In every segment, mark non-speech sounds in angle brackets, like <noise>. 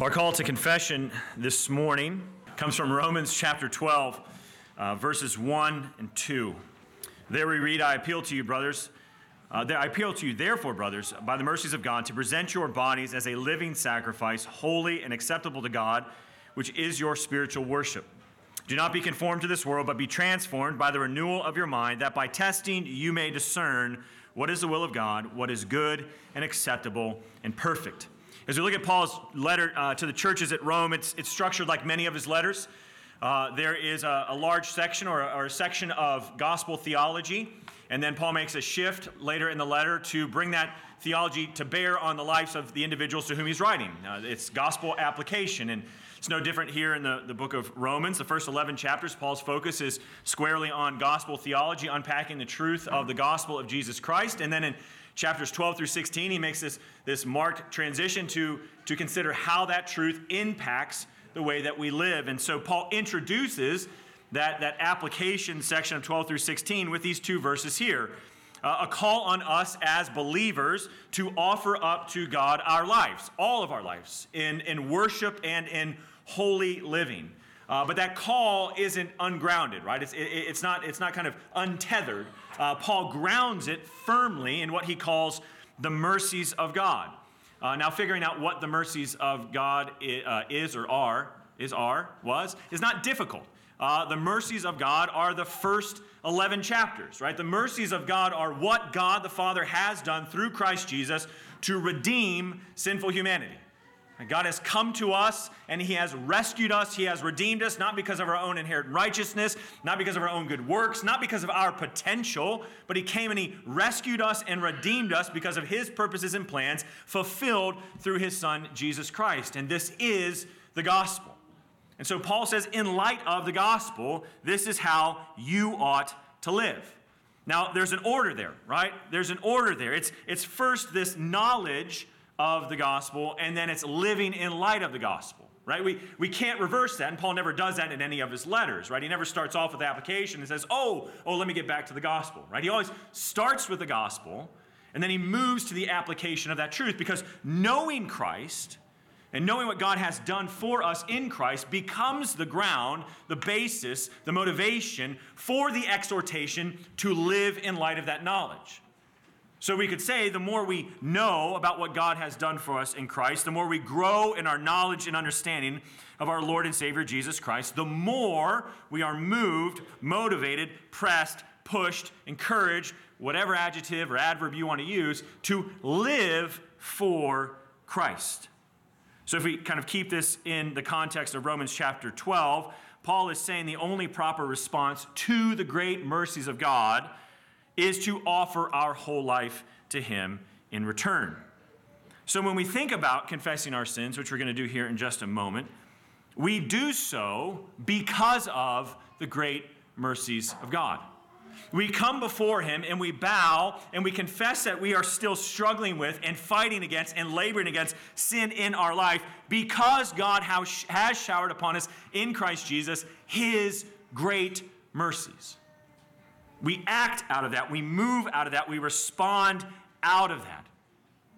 Our call to confession this morning comes from Romans chapter 12, uh, verses 1 and 2. There we read, I appeal to you, brothers. Uh, I appeal to you, therefore, brothers, by the mercies of God, to present your bodies as a living sacrifice, holy and acceptable to God, which is your spiritual worship. Do not be conformed to this world, but be transformed by the renewal of your mind, that by testing you may discern what is the will of God, what is good and acceptable and perfect. As we look at Paul's letter uh, to the churches at Rome, it's, it's structured like many of his letters. Uh, there is a, a large section or a, or a, section of gospel theology, and then Paul makes a shift later in the letter to bring that theology to bear on the lives of the individuals to whom he's writing. Uh, it's gospel application, and it's no different here in the, the book of Romans. The first 11 chapters, Paul's focus is squarely on gospel theology, unpacking the truth of the gospel of Jesus Christ. And then in chapters 12 through 16, he makes this, this marked transition to, to consider how that truth impacts the way that we live. And so Paul introduces that, that application section of 12 through 16 with these two verses here. Uh, a call on us as believers to offer up to God our lives, all of our lives, in, in worship and in holy living. Uh, but that call isn't ungrounded, right? It's, it, it's, not, it's not kind of untethered. Uh, Paul grounds it firmly in what he calls the mercies of God. Uh, now, figuring out what the mercies of God is, uh, is or are, is, are, was, is not difficult. Uh, the mercies of God are the first 11 chapters, right? The mercies of God are what God the Father has done through Christ Jesus to redeem sinful humanity. God has come to us and He has rescued us. He has redeemed us, not because of our own inherent righteousness, not because of our own good works, not because of our potential, but He came and He rescued us and redeemed us because of His purposes and plans fulfilled through His Son, Jesus Christ. And this is the gospel. And so Paul says, in light of the gospel, this is how you ought to live. Now, there's an order there, right? There's an order there. It's, it's first this knowledge of the gospel, and then it's living in light of the gospel, right? We, we can't reverse that, and Paul never does that in any of his letters, right? He never starts off with application and says, oh, oh, let me get back to the gospel, right? He always starts with the gospel, and then he moves to the application of that truth because knowing Christ and knowing what God has done for us in Christ becomes the ground, the basis, the motivation for the exhortation to live in light of that knowledge. So we could say the more we know about what God has done for us in Christ, the more we grow in our knowledge and understanding of our Lord and Savior Jesus Christ, the more we are moved, motivated, pressed, pushed, encouraged, whatever adjective or adverb you want to use, to live for Christ. So if we kind of keep this in the context of Romans chapter 12, Paul is saying the only proper response to the great mercies of God is to offer our whole life to Him in return. So when we think about confessing our sins, which we're going to do here in just a moment, we do so because of the great mercies of God. We come before Him and we bow and we confess that we are still struggling with and fighting against and laboring against sin in our life because God has showered upon us in Christ Jesus His great mercies. We act out of that. We move out of that. We respond out of that.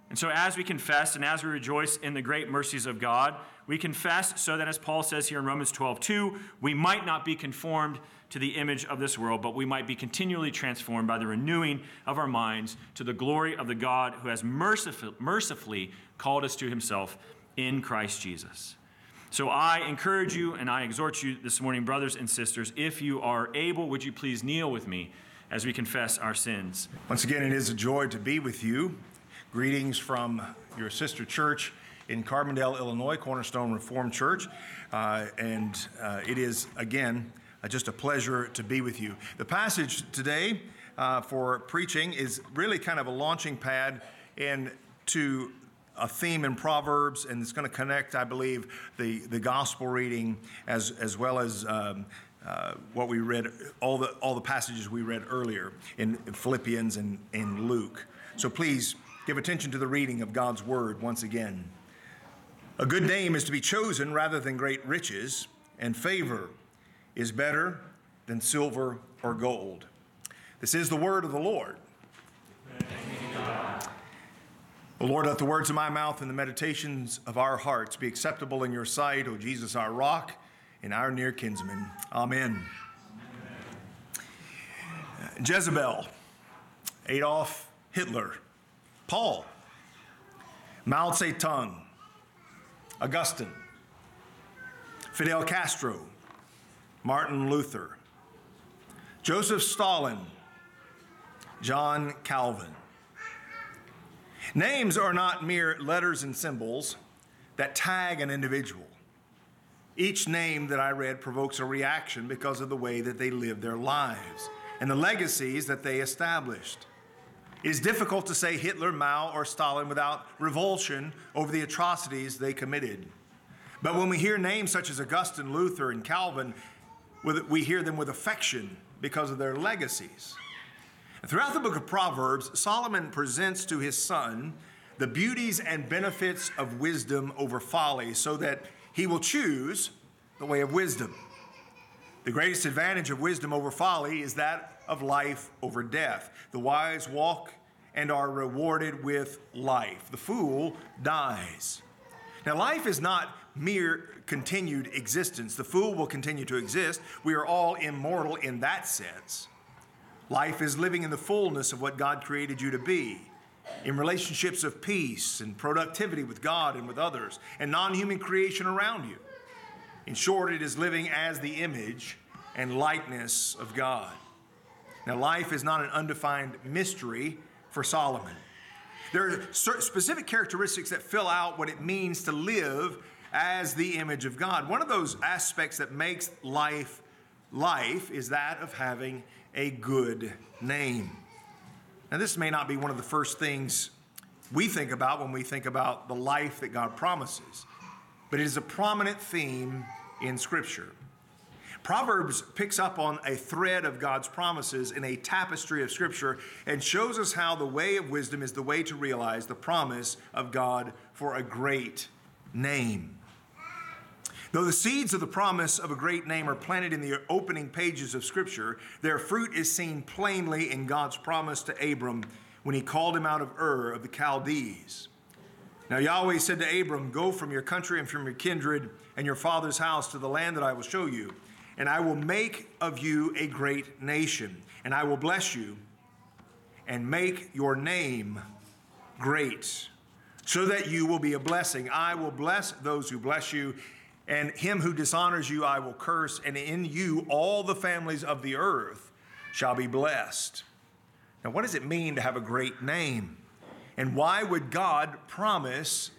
And so, as we confess and as we rejoice in the great mercies of God, we confess so that, as Paul says here in Romans 12, 2, we might not be conformed to the image of this world, but we might be continually transformed by the renewing of our minds to the glory of the God who has mercifully called us to himself in Christ Jesus. So I encourage you and I exhort you this morning, brothers and sisters, if you are able, would you please kneel with me as we confess our sins? Once again, it is a joy to be with you. Greetings from your sister church in Carbondale, Illinois, Cornerstone Reformed Church. Uh, and uh, it is, again, uh, just a pleasure to be with you. The passage today uh, for preaching is really kind of a launching pad into a theme in Proverbs, and it's going to connect, I believe, the, the gospel reading as, as well as um, uh, what we read, all the, all the passages we read earlier in, in Philippians and in Luke. So please give attention to the reading of God's word once again. A good name is to be chosen rather than great riches, and favor is better than silver or gold. This is the word of the Lord. Lord, let the words of my mouth and the meditations of our hearts be acceptable in your sight, O Jesus, our rock and our near kinsman. Amen. Amen. Jezebel, Adolf Hitler, Paul, Mao Zedong, Augustine, Fidel Castro, Martin Luther, Joseph Stalin, John Calvin. Names are not mere letters and symbols that tag an individual. Each name that I read provokes a reaction because of the way that they lived their lives and the legacies that they established. It is difficult to say Hitler, Mao, or Stalin without revulsion over the atrocities they committed. But when we hear names such as Augustine, Luther, and Calvin, we hear them with affection because of their legacies. Throughout the book of Proverbs, Solomon presents to his son the beauties and benefits of wisdom over folly so that he will choose the way of wisdom. The greatest advantage of wisdom over folly is that of life over death. The wise walk and are rewarded with life, the fool dies. Now, life is not mere continued existence. The fool will continue to exist. We are all immortal in that sense. Life is living in the fullness of what God created you to be, in relationships of peace and productivity with God and with others, and non human creation around you. In short, it is living as the image and likeness of God. Now, life is not an undefined mystery for Solomon. There are specific characteristics that fill out what it means to live as the image of God. One of those aspects that makes life life is that of having a good name. Now, this may not be one of the first things we think about when we think about the life that God promises, but it is a prominent theme in Scripture. Proverbs picks up on a thread of God's promises in a tapestry of Scripture and shows us how the way of wisdom is the way to realize the promise of God for a great name. Though the seeds of the promise of a great name are planted in the opening pages of Scripture, their fruit is seen plainly in God's promise to Abram when he called him out of Ur of the Chaldees. Now, Yahweh said to Abram, Go from your country and from your kindred and your father's house to the land that I will show you, and I will make of you a great nation, and I will bless you and make your name great, so that you will be a blessing. I will bless those who bless you and him who dishonors you I will curse, and in you all the families of the earth shall be blessed. Now, what does it mean to have a great name? And why would God promise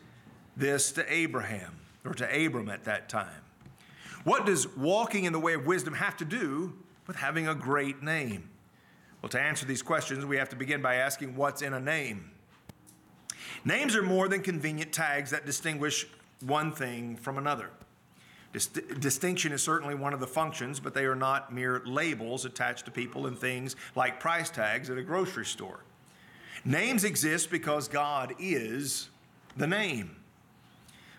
this to Abraham or to Abram at that time? What does walking in the way of wisdom have to do with having a great name? Well, to answer these questions, we have to begin by asking what's in a name. Names are more than convenient tags that distinguish one thing from another. Dist- distinction is certainly one of the functions, but they are not mere labels attached to people and things like price tags at a grocery store. Names exist because God is the name.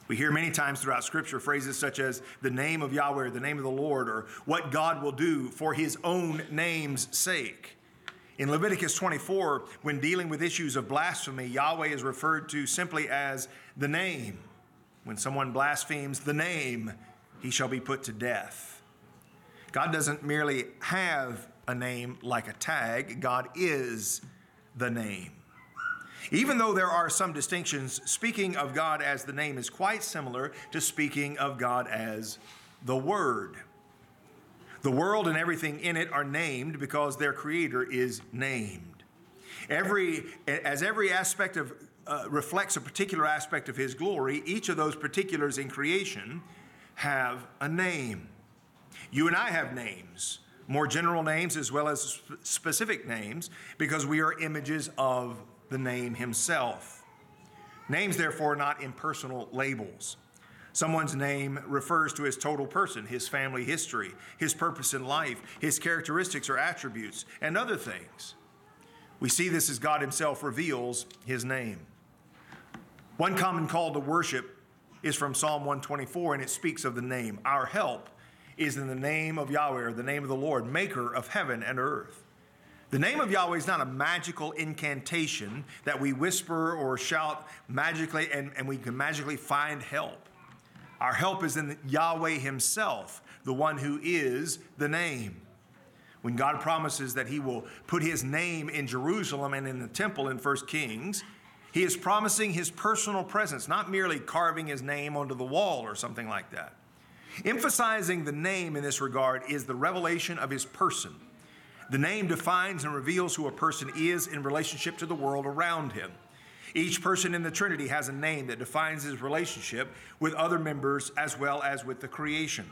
We hear many times throughout Scripture phrases such as the name of Yahweh, or the name of the Lord, or what God will do for his own name's sake. In Leviticus 24, when dealing with issues of blasphemy, Yahweh is referred to simply as the name. When someone blasphemes the name, he shall be put to death. God doesn't merely have a name like a tag, God is the name. Even though there are some distinctions, speaking of God as the name is quite similar to speaking of God as the Word. The world and everything in it are named because their Creator is named. Every, as every aspect of uh, reflects a particular aspect of His glory, each of those particulars in creation have a name. You and I have names, more general names as well as specific names, because we are images of the name Himself. Names, therefore, are not impersonal labels. Someone's name refers to his total person, his family history, his purpose in life, his characteristics or attributes, and other things. We see this as God Himself reveals His name. One common call to worship is from Psalm 124, and it speaks of the name. Our help is in the name of Yahweh, or the name of the Lord, maker of heaven and earth. The name of Yahweh is not a magical incantation that we whisper or shout magically and, and we can magically find help. Our help is in Yahweh Himself, the one who is the name. When God promises that He will put His name in Jerusalem and in the temple in 1 Kings, He is promising His personal presence, not merely carving His name onto the wall or something like that. Emphasizing the name in this regard is the revelation of His person. The name defines and reveals who a person is in relationship to the world around him. Each person in the Trinity has a name that defines his relationship with other members as well as with the creation.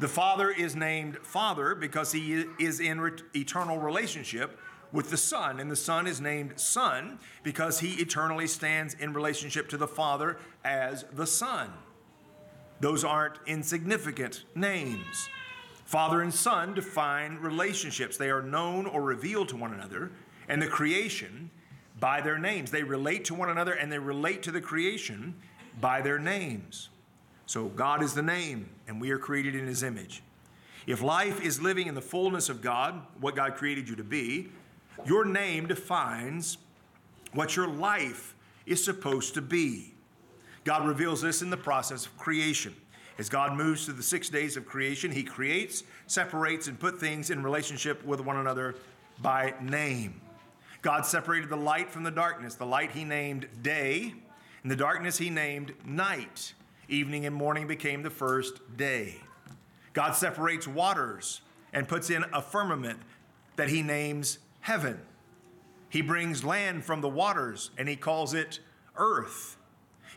The Father is named Father because he is in eternal relationship with the Son, and the Son is named Son because he eternally stands in relationship to the Father as the Son. Those aren't insignificant names. Father and Son define relationships. They are known or revealed to one another, and the creation by their names. They relate to one another and they relate to the creation by their names. So God is the name, and we are created in His image. If life is living in the fullness of God, what God created you to be, your name defines what your life is supposed to be. God reveals this in the process of creation. As God moves through the six days of creation, He creates, separates, and put things in relationship with one another by name. God separated the light from the darkness. The light He named day, and the darkness He named night. Evening and morning became the first day. God separates waters and puts in a firmament that He names heaven. He brings land from the waters and He calls it earth.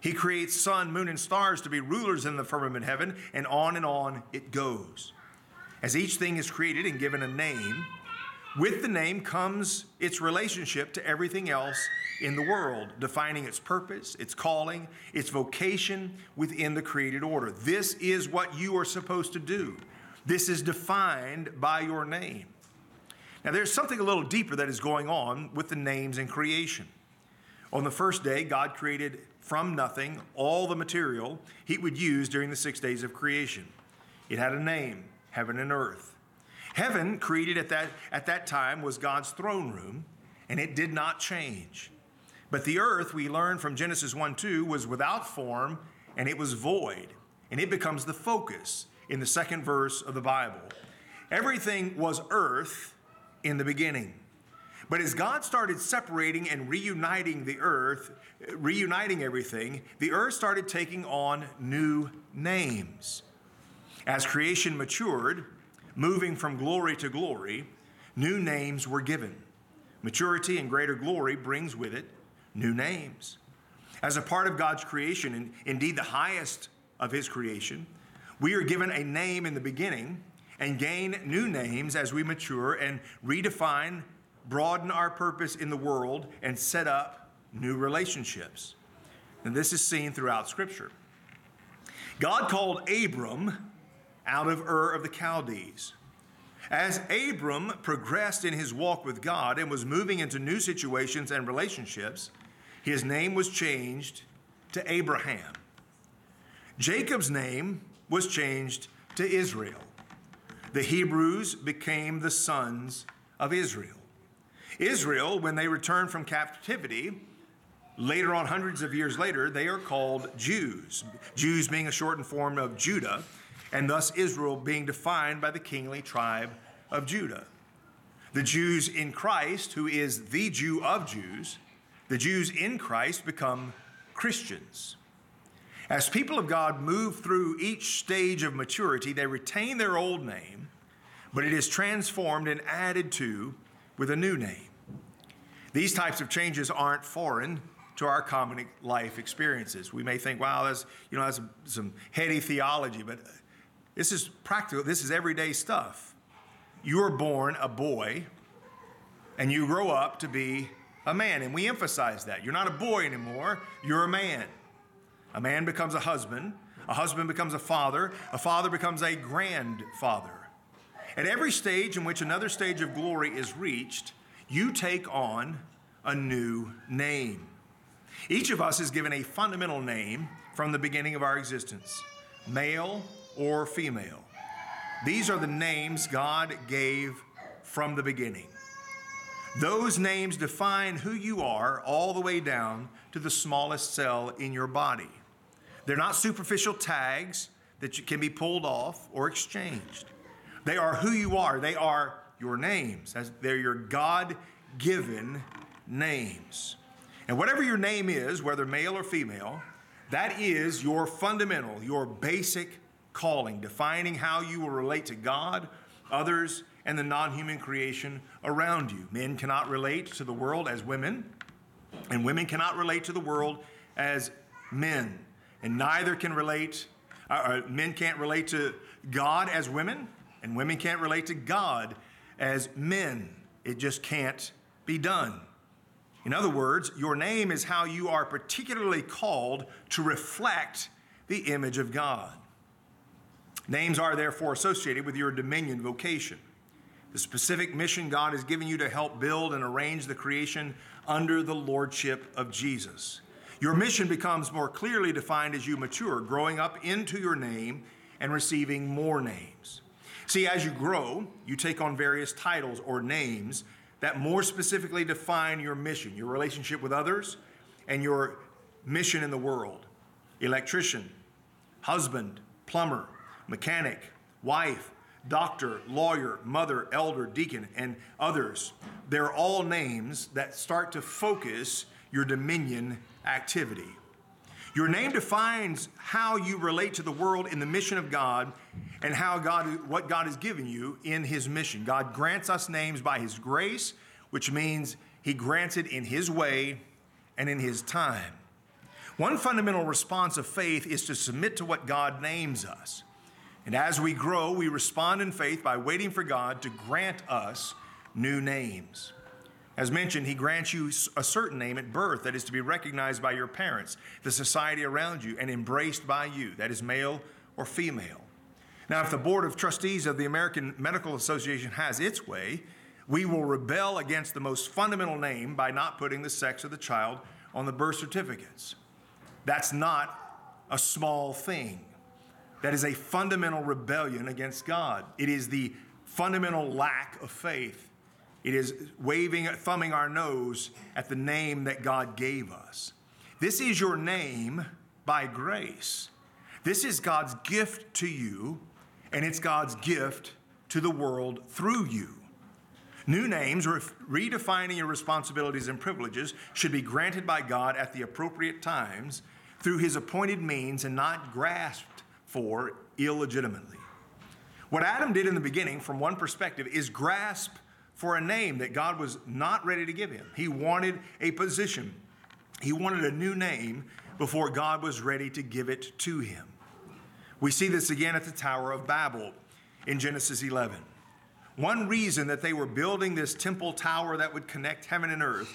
He creates sun, moon, and stars to be rulers in the firmament heaven, and on and on it goes. As each thing is created and given a name, with the name comes its relationship to everything else in the world, defining its purpose, its calling, its vocation within the created order. This is what you are supposed to do. This is defined by your name. Now, there's something a little deeper that is going on with the names in creation. On the first day, God created from nothing all the material he would use during the six days of creation. It had a name heaven and earth. Heaven, created at that, at that time, was God's throne room, and it did not change. But the earth, we learn from Genesis 1 2, was without form and it was void. And it becomes the focus in the second verse of the Bible. Everything was earth in the beginning. But as God started separating and reuniting the earth, reuniting everything, the earth started taking on new names. As creation matured, moving from glory to glory, new names were given. Maturity and greater glory brings with it new names. As a part of God's creation, and indeed the highest of His creation, we are given a name in the beginning and gain new names as we mature and redefine broaden our purpose in the world, and set up new relationships. And this is seen throughout Scripture. God called Abram out of Ur of the Chaldees. As Abram progressed in his walk with God and was moving into new situations and relationships, his name was changed to Abraham. Jacob's name was changed to Israel. The Hebrews became the sons of Israel. Israel, when they return from captivity, later on, hundreds of years later, they are called Jews. Jews being a shortened form of Judah, and thus Israel being defined by the kingly tribe of Judah. The Jews in Christ, who is the Jew of Jews, the Jews in Christ become Christians. As people of God move through each stage of maturity, they retain their old name, but it is transformed and added to with a new name. These types of changes aren't foreign to our common life experiences. We may think, wow, that's, you know, that's some heady theology, but this is practical, this is everyday stuff. You are born a boy and you grow up to be a man, and we emphasize that. You're not a boy anymore, you're a man. A man becomes a husband, a husband becomes a father, a father becomes a grandfather. At every stage in which another stage of glory is reached, you take on a new name. Each of us is given a fundamental name from the beginning of our existence male or female. These are the names God gave from the beginning. Those names define who you are all the way down to the smallest cell in your body. They're not superficial tags that you, can be pulled off or exchanged. They are who you are. They are your names. They're your God given names. And whatever your name is, whether male or female, that is your fundamental, your basic calling, defining how you will relate to God, others, and the non human creation around you. Men cannot relate to the world as women, and women cannot relate to the world as men. And neither can relate, uh, uh men can't relate to God as women, and women can't relate to God as men. It just can't be done. In other words, your name is how you are particularly called to reflect the image of God. Names are therefore associated with your dominion vocation, the specific mission God has given you to help build and arrange the creation under the lordship of Jesus. Your mission becomes more clearly defined as you mature, growing up into your name and receiving more names. See, as you grow, you take on various titles or names that more specifically define your mission, your relationship with others, and your mission in the world. Electrician, husband, plumber, mechanic, wife, doctor, lawyer, mother, elder, deacon, and others. They're all names that start to focus your dominion activity. Your name defines how you relate to the world in the mission of God and how God what God has given you in his mission. God grants us names by his grace, which means he grants it in his way and in his time. One fundamental response of faith is to submit to what God names us. And as we grow, we respond in faith by waiting for God to grant us new names. As mentioned, He grants you a certain name at birth that is to be recognized by your parents, the society around you, and embraced by you, that is male or female. Now, if the Board of Trustees of the American Medical Association has its way, we will rebel against the most fundamental name by not putting the sex of the child on the birth certificates. That's not a small thing. That is a fundamental rebellion against God. It is the fundamental lack of faith. It is waving, thumbing our nose at the name that God gave us. This is your name by grace. This is God's gift to you, and it's God's gift to the world through you. New names, redefining your responsibilities and privileges, should be granted by God at the appropriate times through his appointed means and not grasped for illegitimately. What Adam did in the beginning, from one perspective, is grasp for a name that God was not ready to give him. He wanted a position, he wanted a new name before God was ready to give it to him. We see this again at the Tower of Babel in Genesis 11. One reason that they were building this temple tower that would connect heaven and earth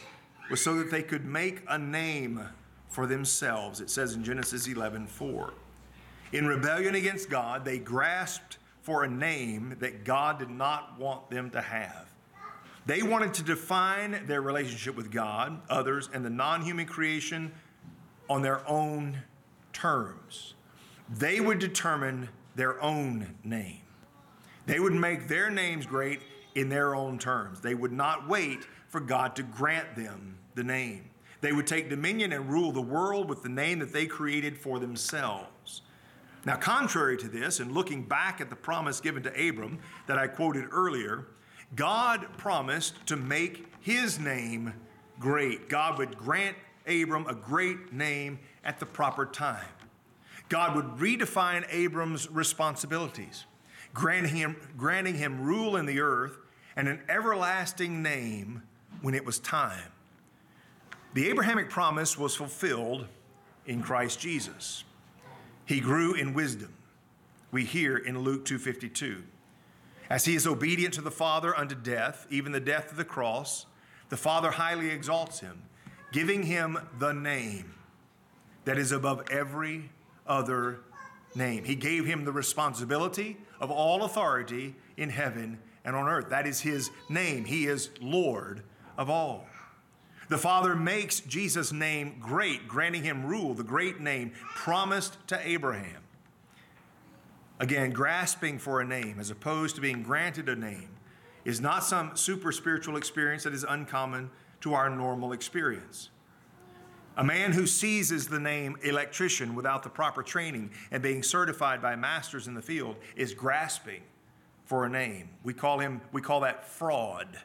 was so that they could make a name for themselves. It says in Genesis 11 4. In rebellion against God, they grasped for a name that God did not want them to have. They wanted to define their relationship with God, others, and the non human creation on their own terms. They would determine their own name. They would make their names great in their own terms. They would not wait for God to grant them the name. They would take dominion and rule the world with the name that they created for themselves. Now, contrary to this, and looking back at the promise given to Abram that I quoted earlier, God promised to make his name great. God would grant Abram a great name at the proper time. God would redefine Abram's responsibilities, granting him, granting him rule in the earth and an everlasting name when it was time. The Abrahamic promise was fulfilled in Christ Jesus. He grew in wisdom. We hear in Luke 2:52. As he is obedient to the Father unto death, even the death of the cross, the Father highly exalts him, giving him the name that is above every other name. He gave him the responsibility of all authority in heaven and on earth. That is his name. He is Lord of all. The Father makes Jesus' name great, granting him rule, the great name promised to Abraham. Again, grasping for a name as opposed to being granted a name is not some super spiritual experience that is uncommon to our normal experience. A man who seizes the name electrician without the proper training and being certified by masters in the field is grasping for a name. We call him we call that fraud.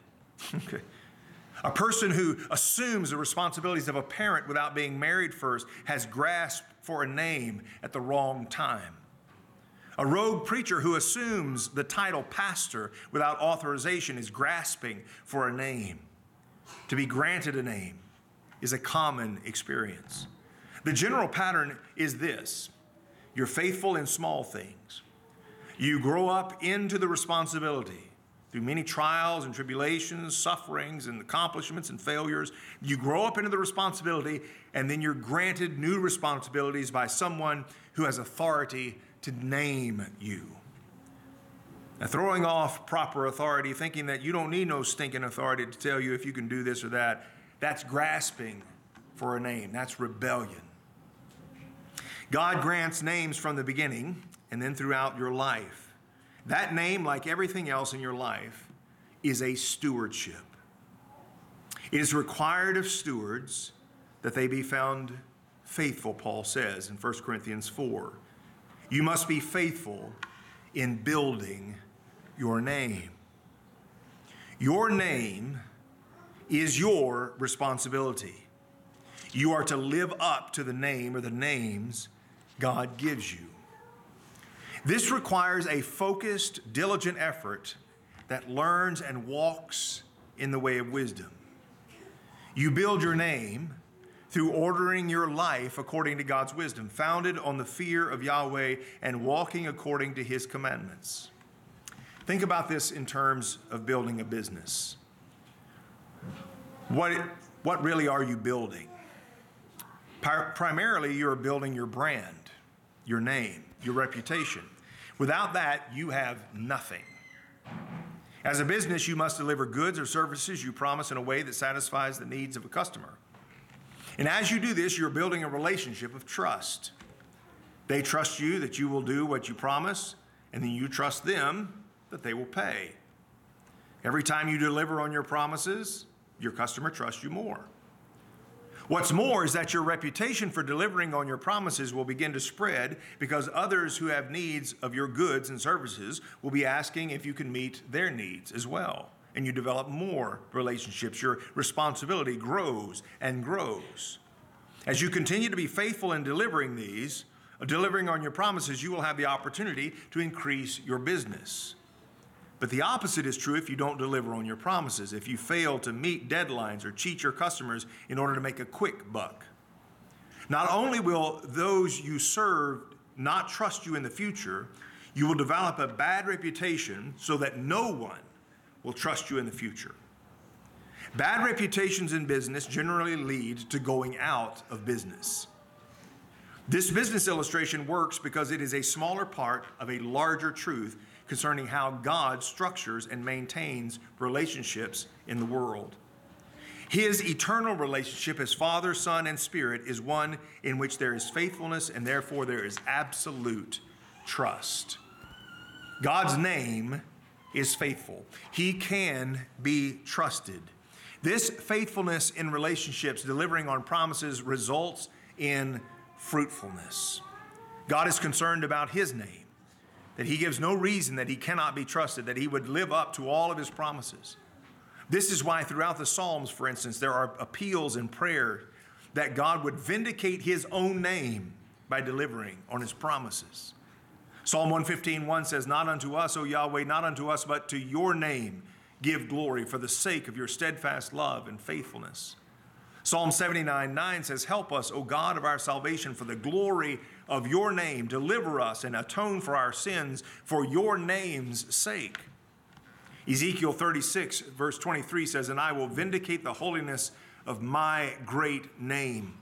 <laughs> a person who assumes the responsibilities of a parent without being married first has grasped for a name at the wrong time. A rogue preacher who assumes the title pastor without authorization is grasping for a name. To be granted a name is a common experience. The general pattern is this you're faithful in small things, you grow up into the responsibility. Through many trials and tribulations, sufferings and accomplishments and failures, you grow up into the responsibility, and then you're granted new responsibilities by someone who has authority to name you. Now, throwing off proper authority, thinking that you don't need no stinking authority to tell you if you can do this or that, that's grasping for a name. That's rebellion. God grants names from the beginning and then throughout your life. That name, like everything else in your life, is a stewardship. It is required of stewards that they be found faithful, Paul says in 1 Corinthians 4. You must be faithful in building your name. Your name is your responsibility. You are to live up to the name or the names God gives you. This requires a focused, diligent effort that learns and walks in the way of wisdom. You build your name through ordering your life according to God's wisdom, founded on the fear of Yahweh and walking according to his commandments. Think about this in terms of building a business. What, what really are you building? Primarily, you're building your brand, your name, your reputation. Without that, you have nothing. As a business, you must deliver goods or services you promise in a way that satisfies the needs of a customer. And as you do this, you're building a relationship of trust. They trust you that you will do what you promise, and then you trust them that they will pay. Every time you deliver on your promises, your customer trusts you more. What's more is that your reputation for delivering on your promises will begin to spread because others who have needs of your goods and services will be asking if you can meet their needs as well and you develop more relationships. Your responsibility grows and grows. As you continue to be faithful in delivering these, uh, delivering on your promises, you will have the opportunity to increase your business. But the opposite is true if you don't deliver on your promises, if you fail to meet deadlines or cheat your customers in order to make a quick buck. Not only will those you serve not trust you in the future, you will develop a bad reputation so that no one will trust you in the future. Bad reputations in business generally lead to going out of business. This business illustration works because it is a smaller part of a larger truth concerning how God structures and maintains relationships in the world. His eternal relationship as Father, Son, and Spirit is one in which there is faithfulness and therefore there is absolute trust. God's name is faithful. He can be trusted. This faithfulness in relationships, delivering on promises, results in fruitfulness. God is concerned about His name, that He gives no reason that He cannot be trusted, that He would live up to all of His promises. This is why, throughout the Psalms, for instance, there are appeals in prayer that God would vindicate His own name by delivering on His promises. Psalm 115, 1 says, Not unto us, O Yahweh, not unto us, but to your name give glory for the sake of your steadfast love and faithfulness. Psalm 79, 9 says, Help us, O God of our salvation, for the glory of your name. Deliver us and atone for our sins for your name's sake. Ezekiel 36, verse 23 says, And I will vindicate the holiness of my great name,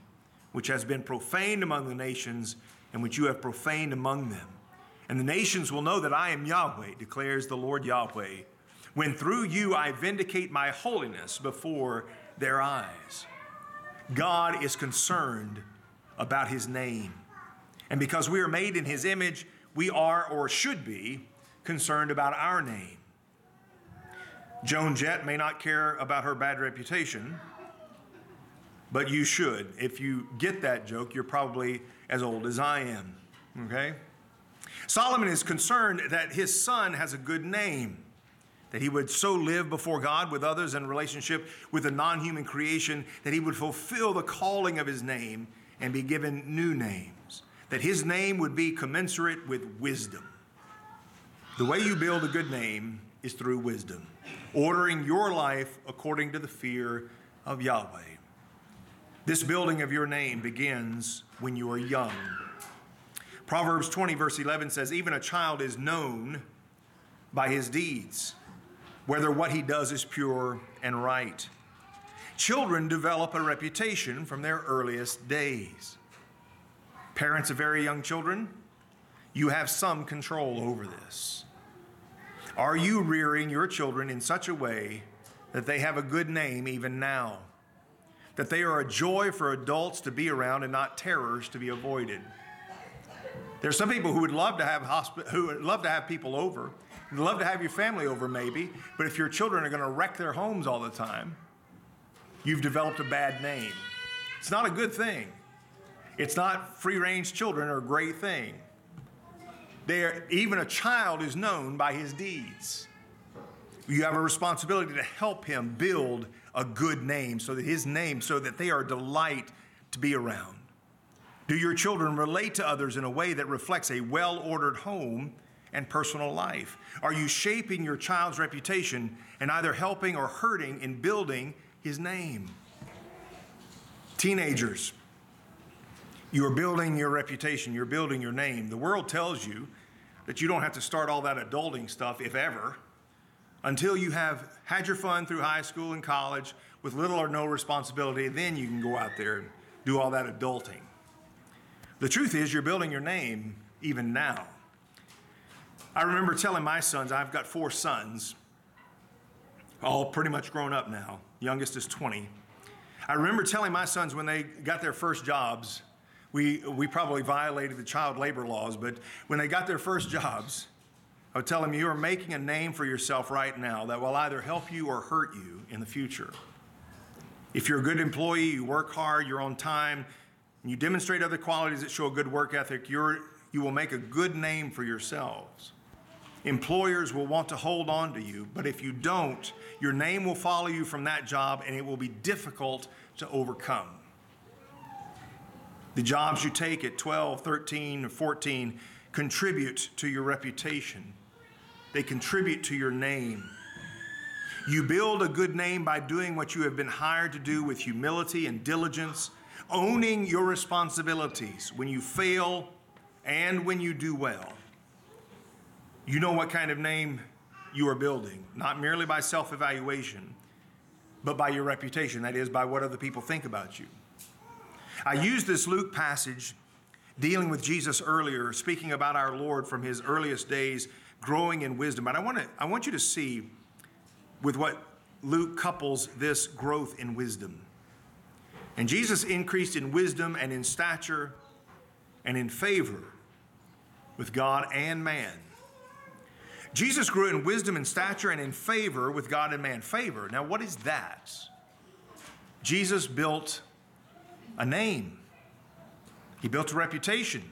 which has been profaned among the nations and which you have profaned among them. And the nations will know that I am Yahweh, declares the Lord Yahweh, when through you I vindicate my holiness before their eyes. God is concerned about his name. And because we are made in his image, we are or should be concerned about our name. Joan Jett may not care about her bad reputation, but you should. If you get that joke, you're probably as old as I am. Okay? Solomon is concerned that his son has a good name, that he would so live before God with others in relationship with the non human creation that he would fulfill the calling of his name and be given new names, that his name would be commensurate with wisdom. The way you build a good name is through wisdom, ordering your life according to the fear of Yahweh. This building of your name begins when you are young. Proverbs 20, verse 11 says, Even a child is known by his deeds, whether what he does is pure and right. Children develop a reputation from their earliest days. Parents of very young children, you have some control over this. Are you rearing your children in such a way that they have a good name even now? That they are a joy for adults to be around and not terrors to be avoided? There's some people who would love to have who would love to have people over, love to have your family over maybe, but if your children are going to wreck their homes all the time, you've developed a bad name. It's not a good thing. It's not free range children are a great thing. Even a child is known by his deeds. You have a responsibility to help him build a good name so that his name, so that they are a delight to be around. Do your children relate to others in a way that reflects a well ordered home and personal life? Are you shaping your child's reputation and either helping or hurting in building his name? Teenagers, you are building your reputation, you're building your name. The world tells you that you don't have to start all that adulting stuff, if ever, until you have had your fun through high school and college with little or no responsibility. Then you can go out there and do all that adulting. The truth is, you're building your name even now. I remember telling my sons, I've got four sons, all pretty much grown up now. Youngest is 20. I remember telling my sons when they got their first jobs, we, we probably violated the child labor laws, but when they got their first jobs, I would tell them, You are making a name for yourself right now that will either help you or hurt you in the future. If you're a good employee, you work hard, you're on time, and you demonstrate other qualities that show a good work ethic, you will make a good name for yourselves. Employers will want to hold on to you, but if you don't, your name will follow you from that job and it will be difficult to overcome. The jobs you take at 12, 13, or 14 contribute to your reputation, they contribute to your name. You build a good name by doing what you have been hired to do with humility and diligence, owning your responsibilities when you fail and when you do well. You know what kind of name you are building, not merely by self evaluation, but by your reputation. That is, by what other people think about you. I used this Luke passage dealing with Jesus earlier, speaking about our Lord from his earliest days, growing in wisdom. But I want, to, I want you to see with what Luke couples this growth in wisdom. And Jesus increased in wisdom and in stature and in favor with God and man. Jesus grew in wisdom and stature and in favor with God and man. Favor. Now, what is that? Jesus built a name, he built a reputation.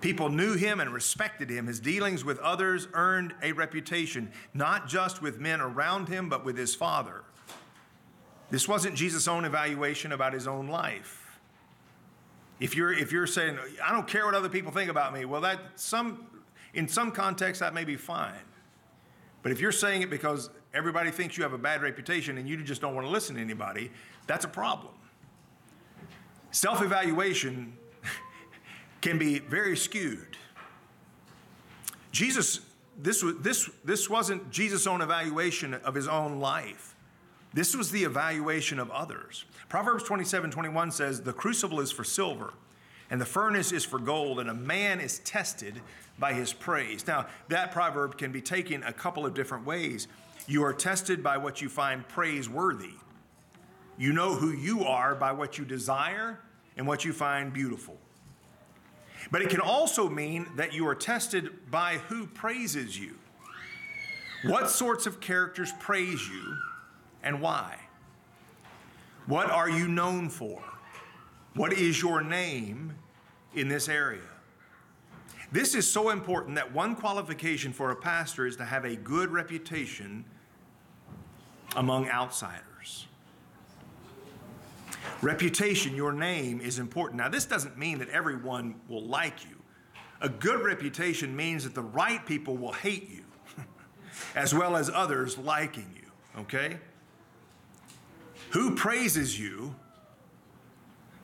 People knew him and respected him. His dealings with others earned a reputation, not just with men around him, but with his Father. This wasn't Jesus' own evaluation about his own life. If you're, if you're saying, I don't care what other people think about me, well, that some, in some context, that may be fine. But if you're saying it because everybody thinks you have a bad reputation and you just don't want to listen to anybody, that's a problem. Self evaluation <laughs> can be very skewed. Jesus, this, this, this wasn't Jesus' own evaluation of his own life. This was the evaluation of others. Proverbs 27 21 says, The crucible is for silver, and the furnace is for gold, and a man is tested by his praise. Now, that proverb can be taken a couple of different ways. You are tested by what you find praiseworthy. You know who you are by what you desire and what you find beautiful. But it can also mean that you are tested by who praises you. What sorts of characters praise you and why? What are you known for? What is your name in this area? This is so important that one qualification for a pastor is to have a good reputation among outsiders. Reputation, your name, is important. Now, this doesn't mean that everyone will like you. A good reputation means that the right people will hate you, <laughs> as well as others liking you, okay? Who praises you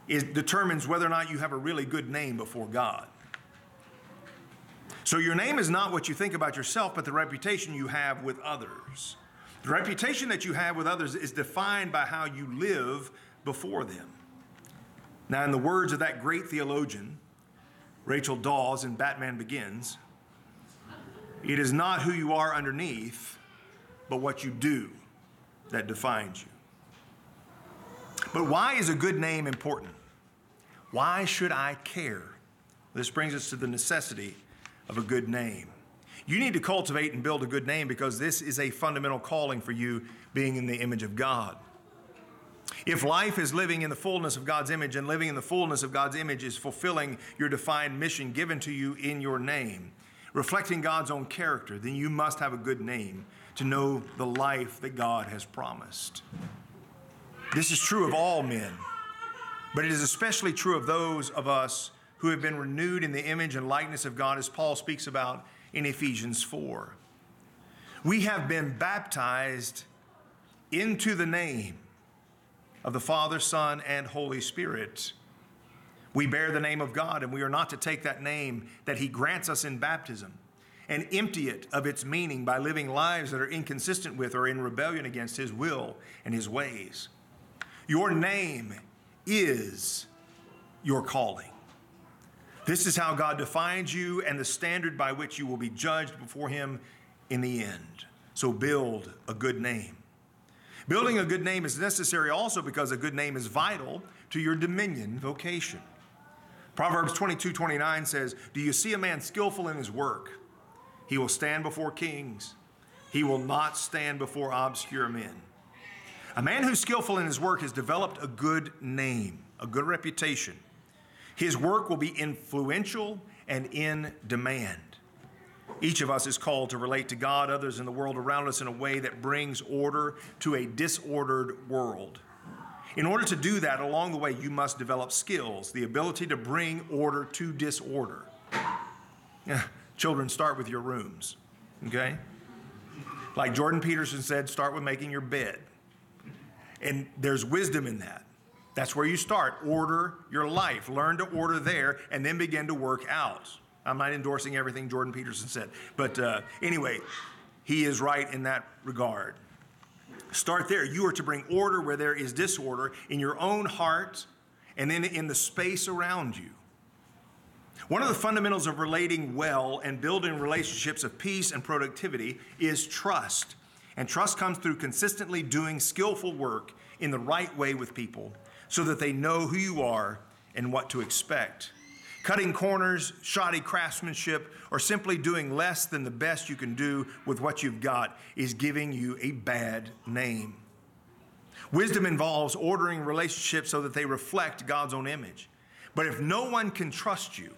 is, determines whether or not you have a really good name before God. So, your name is not what you think about yourself, but the reputation you have with others. The reputation that you have with others is defined by how you live before them. Now, in the words of that great theologian, Rachel Dawes in Batman Begins, it is not who you are underneath, but what you do that defines you. But why is a good name important? Why should I care? This brings us to the necessity of a good name. You need to cultivate and build a good name because this is a fundamental calling for you being in the image of God. If life is living in the fullness of God's image and living in the fullness of God's image is fulfilling your defined mission given to you in your name, reflecting God's own character, then you must have a good name to know the life that God has promised. This is true of all men, but it is especially true of those of us who have been renewed in the image and likeness of God, as Paul speaks about in Ephesians 4. We have been baptized into the name of the Father, Son, and Holy Spirit. We bear the name of God, and we are not to take that name that He grants us in baptism and empty it of its meaning by living lives that are inconsistent with or in rebellion against His will and His ways. Your name is your calling. This is how God defines you and the standard by which you will be judged before Him in the end. So build a good name. Building a good name is necessary also because a good name is vital to your dominion vocation. Proverbs 22 29 says, Do you see a man skillful in his work? He will stand before kings, he will not stand before obscure men. A man who's skillful in his work has developed a good name, a good reputation. His work will be influential and in demand. Each of us is called to relate to God, others, in the world around us in a way that brings order to a disordered world. In order to do that, along the way, you must develop skills, the ability to bring order to disorder. Children, start with your rooms, okay? Like Jordan Peterson said, start with making your bed. And there's wisdom in that. That's where you start. Order your life. Learn to order there and then begin to work out. I'm not endorsing everything Jordan Peterson said. But uh, anyway, he is right in that regard. Start there. You are to bring order where there is disorder in your own heart and then in the space around you. One of the fundamentals of relating well and building relationships of peace and productivity is trust. And trust comes through consistently doing skillful work in the right way with people so that they know who you are and what to expect. Cutting corners, shoddy craftsmanship, or simply doing less than the best you can do with what you've got is giving you a bad name. Wisdom involves ordering relationships so that they reflect God's own image. But if no one can trust you,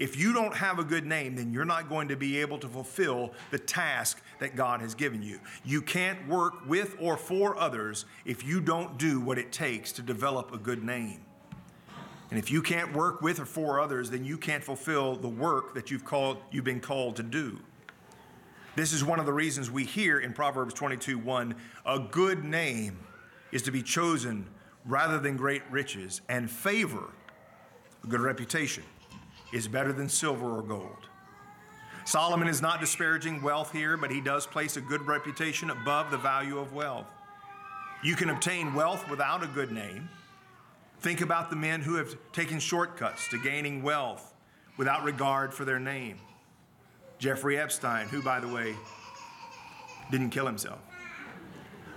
if you don't have a good name, then you're not going to be able to fulfill the task that God has given you. You can't work with or for others if you don't do what it takes to develop a good name. And if you can't work with or for others, then you can't fulfill the work that you've called you've been called to do. This is one of the reasons we hear in Proverbs 22:1, a good name is to be chosen rather than great riches, and favor, a good reputation, is better than silver or gold. Solomon is not disparaging wealth here, but he does place a good reputation above the value of wealth. You can obtain wealth without a good name. Think about the men who have taken shortcuts to gaining wealth without regard for their name. Jeffrey Epstein, who, by the way, didn't kill himself.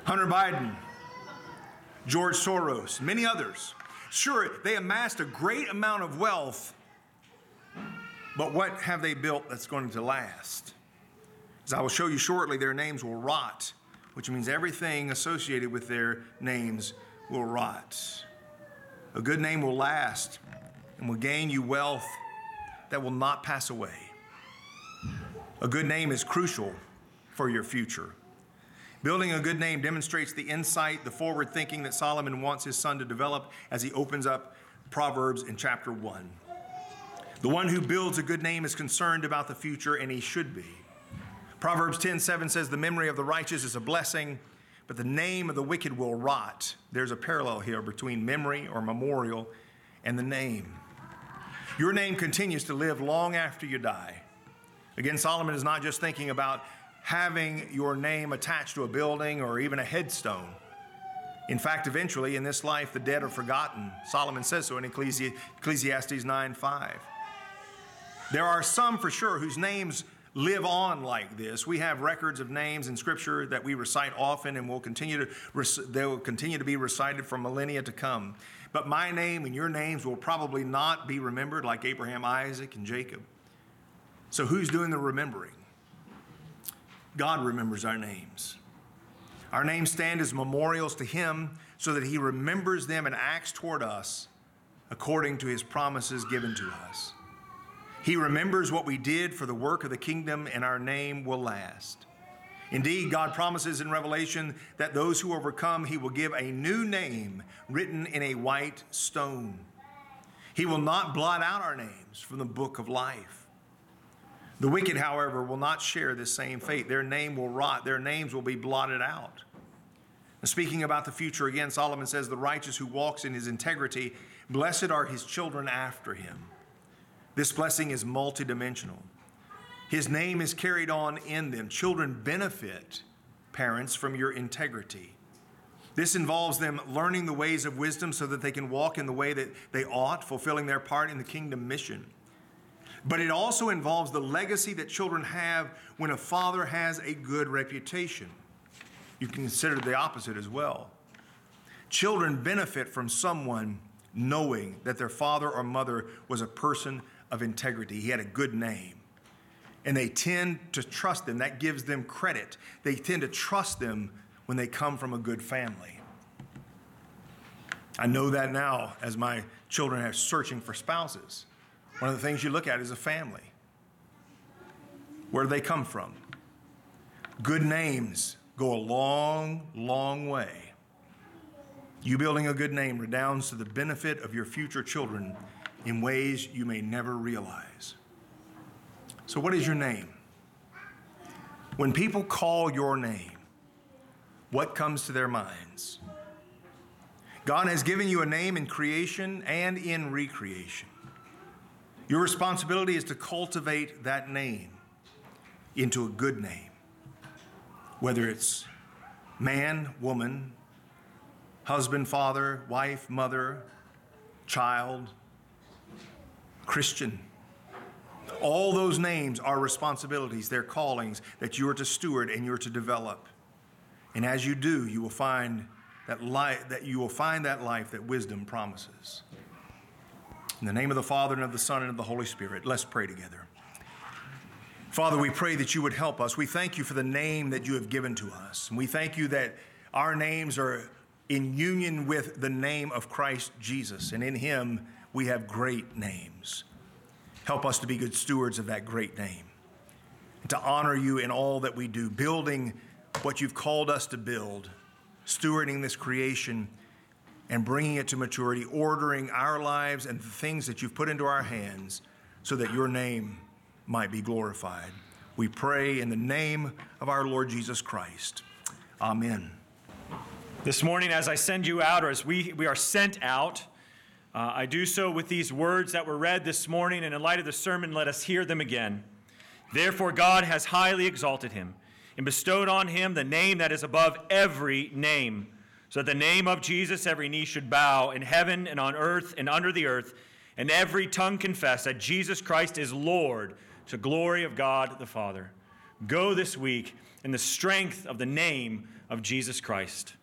Hunter Biden, George Soros, many others. Sure, they amassed a great amount of wealth but what have they built that's going to last? As I will show you shortly, their names will rot, which means everything associated with their names will rot. A good name will last and will gain you wealth that will not pass away. A good name is crucial for your future. Building a good name demonstrates the insight, the forward thinking that Solomon wants his son to develop as he opens up Proverbs in chapter 1. The one who builds a good name is concerned about the future, and he should be. Proverbs 10 7 says, The memory of the righteous is a blessing, but the name of the wicked will rot. There's a parallel here between memory or memorial and the name. Your name continues to live long after you die. Again, Solomon is not just thinking about having your name attached to a building or even a headstone. In fact, eventually in this life, the dead are forgotten. Solomon says so in Ecclesiastes 9 5. There are some for sure whose names live on like this. We have records of names in Scripture that we recite often, and will continue to they will continue to be recited for millennia to come. But my name and your names will probably not be remembered like Abraham, Isaac, and Jacob. So who's doing the remembering? God remembers our names. Our names stand as memorials to Him so that He remembers them and acts toward us according to His promises given to us. He remembers what we did for the work of the kingdom, and our name will last. Indeed, God promises in Revelation that those who overcome, He will give a new name written in a white stone. He will not blot out our names from the book of life. The wicked, however, will not share this same fate. Their name will rot, their names will be blotted out. And speaking about the future again, Solomon says, The righteous who walks in his integrity, blessed are his children after him. This blessing is multidimensional. His name is carried on in them. Children benefit, parents, from your integrity. This involves them learning the ways of wisdom so that they can walk in the way that they ought, fulfilling their part in the kingdom mission. But it also involves the legacy that children have when a father has a good reputation. You can consider the opposite as well. Children benefit from someone knowing that their father or mother was a person of integrity. He had a good name. And they tend to trust them. That gives them credit. They tend to trust them when they come from a good family. I know that now as my children are searching for spouses. One of the things you look at is a family. Where do they come from? Good names go a long, long way. You building a good name redounds to the benefit of your future children in ways you may never realize. So, what is your name? When people call your name, what comes to their minds? God has given you a name in creation and in recreation. Your responsibility is to cultivate that name into a good name, whether it's man, woman, husband, father, wife, mother, child, Christian. All those names are responsibilities, they're callings that you are to steward and you're to develop. And as you do, you will find that life that you will find that life that wisdom promises. In the name of the Father and of the Son and of the Holy Spirit, let's pray together. Father, we pray that you would help us. We thank you for the name that you have given to us. And we thank you that our names are in union with the name of Christ Jesus, and in him we have great names. Help us to be good stewards of that great name and to honor you in all that we do, building what you've called us to build, stewarding this creation and bringing it to maturity, ordering our lives and the things that you've put into our hands so that your name might be glorified. We pray in the name of our Lord Jesus Christ. Amen. This morning, as I send you out, or as we, we are sent out, uh, I do so with these words that were read this morning, and in light of the sermon, let us hear them again. Therefore, God has highly exalted him and bestowed on him the name that is above every name, so that the name of Jesus every knee should bow in heaven and on earth and under the earth, and every tongue confess that Jesus Christ is Lord to glory of God the Father. Go this week in the strength of the name of Jesus Christ.